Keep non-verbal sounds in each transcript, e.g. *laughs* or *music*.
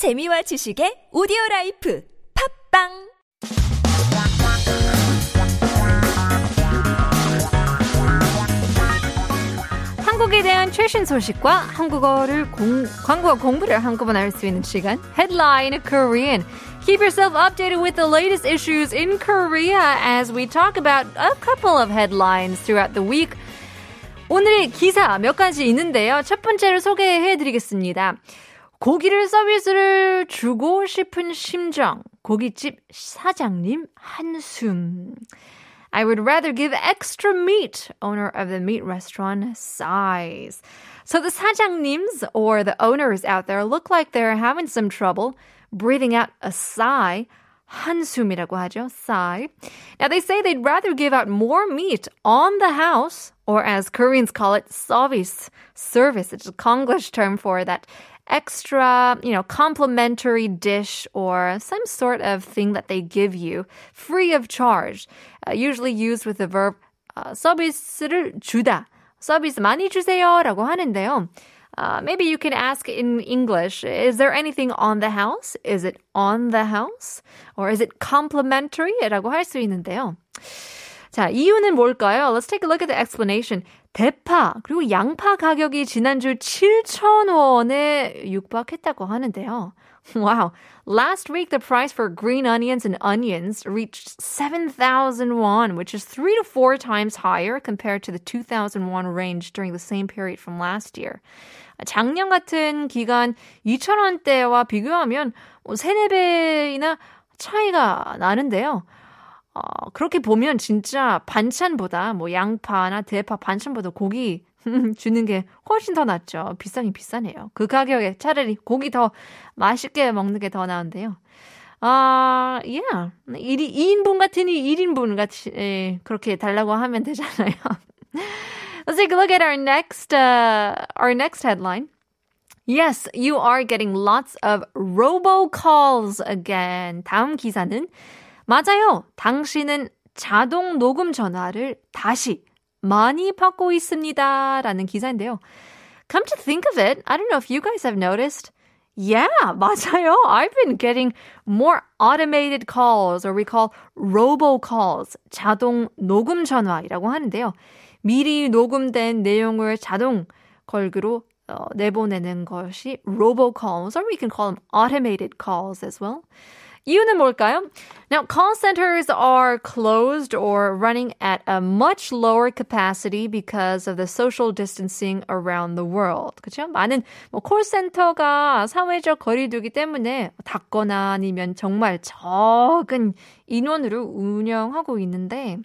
재미와 지식의 오디오 라이프 팝빵 한국에 대한 최신 소식과 한국어를 공, 한국어 공부를 한꺼번에 할 수 있는 시간 Headline Korean Keep yourself updated with the latest issues in Korea as we talk about a couple of headlines throughout the week. 오늘의 기사 몇 가지 있는데요. 첫 번째를 소개해 드리겠습니다. 고기를 서비스를 주고 싶은 심정. 고깃집 사장님 한숨. I would rather give extra meat, owner of the meat restaurant sighs. So the 사장님s or the owners out there look like they're having some trouble breathing out a sigh. 한숨이라고 하죠. Sigh. Now they say they'd rather give out more meat on the house, or as Koreans call it, service. Service. It's a Konglish term for that extra, you know, complimentary dish or some sort of thing that they give you free of charge. Uh, usually used with the verb uh, 서비스를 주다. 서비스 많이 주세요라고 하는데요. Uh, maybe you can ask in English, is there anything on the house? Is it on the house? Or is it complimentary? 라고 할 수 있는데요. 자, 이유는 뭘까요? Let's take a look at the explanation. 대파, 그리고 양파 가격이 지난주 7,000원에 육박했다고 하는데요. Wow. Last week, the price for green onions and onions reached 7,000 won, which is three to four times higher compared to the 2,000 won range during the same period from last year. 작년 같은 기간 2,000원대와 비교하면 3, 4배이나 차이가 나는데요. 어, 그렇게 보면 진짜 반찬보다 뭐 양파나 대파 반찬보다 고기 *laughs* 주는 게 훨씬 더 낫죠. 비싸긴 비싸네요. 그 가격에 차라리 고기 더 맛있게 먹는 게 더 나은데요. 아, uh, yeah. 1, 2인분 같으니 1인분 같이 예, 그렇게 달라고 하면 되잖아요. *laughs* Let's take a look at our next uh, our next headline. Yes, you are getting lots of robocalls again. 다음 기사는 맞아요. 당신은 자동 녹음 전화를 다시 많이 받고 있습니다. 라는 기사인데요. Come to think of it, I don't know if you guys have noticed. Yeah, 맞아요. I've been getting more automated calls, or we call robocalls, 자동 녹음 전화이라고 하는데요. 미리 녹음된 내용을 자동 걸그로 어, 내보내는 것이 robocalls, or we can call them automated calls as well. 이유는 뭘까요? Now, call centers are closed or running at a much lower capacity because of the social distancing around the world. 그렇죠? 많은 뭐 콜센터가 사회적 거리두기 때문에 닫거나 아니면 정말 적은 인원으로 운영하고 있는데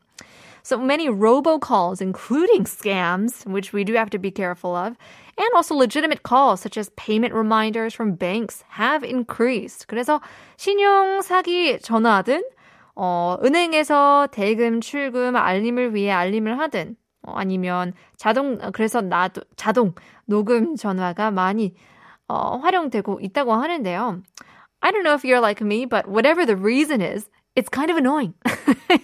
So many robocalls, including scams, which we do have to be careful of, and also legitimate calls such as payment reminders from banks have increased. 그래서 신용 사기 전화든 어, 은행에서 대금 출금 알림을 위해 알림을 하든 어, 아니면 자동 그래서 나도 자동 녹음 전화가 많이 어, 활용되고 있다고 하는데요. I don't know if you're like me, but whatever the reason is, it's kind of annoying. *laughs*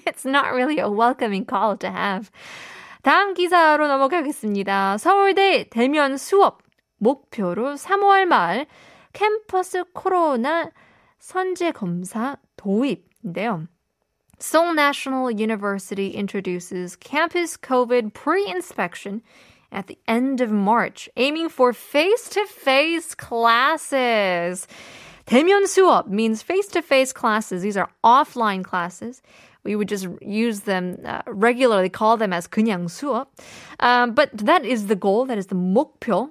it's not really a welcoming call to have. 다음 기사로 넘어가겠습니다. 서울대 대면 수업 목표로 3월 말 캠퍼스 코로나 선제 검사 도입인데요. Seoul National University introduces campus COVID pre-inspection at the end of March, aiming for face-to-face classes. 대면 수업 means face-to-face classes. These are offline classes. We would just use them uh, regularly, call them as 그냥 수업. Um, but that is the goal. That is the 목표.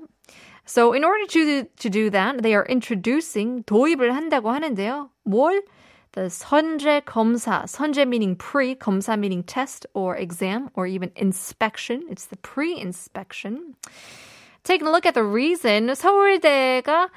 So in order to to do that, they are introducing 도입을 한다고 하는데요. 뭘? The 선제 검사, 선제 meaning pre, 검사 meaning test or exam or even inspection. It's the pre-inspection. Taking a look at the reason, 서울대가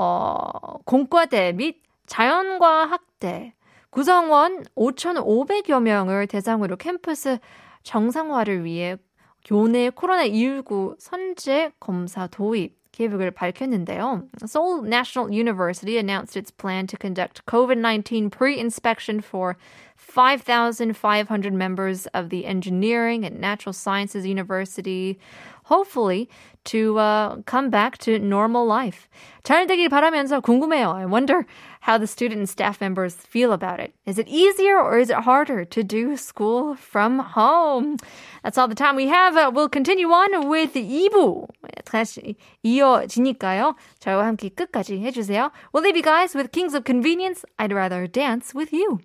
어, 공과대 및 자연과학대 구성원 5,500여 명을 대상으로 캠퍼스 정상화를 위해 교내 코로나19 선제 검사 도입 계획을 밝혔는데요. Seoul National University announced its plan to conduct COVID-19 pre-inspection for 5,500 members of the Engineering and Natural Sciences University, hopefully to uh, come back to normal life. 잘 되길 바라면서 궁금해요. I wonder how the student and staff members feel about it. Is it easier or is it harder to do school from home? That's all the time we have. Uh, we'll continue on with 2부. 다시 이어지니까요. 저와 함께 끝까지 해주세요. We'll leave you guys with Kings of Convenience. I'd rather dance with you.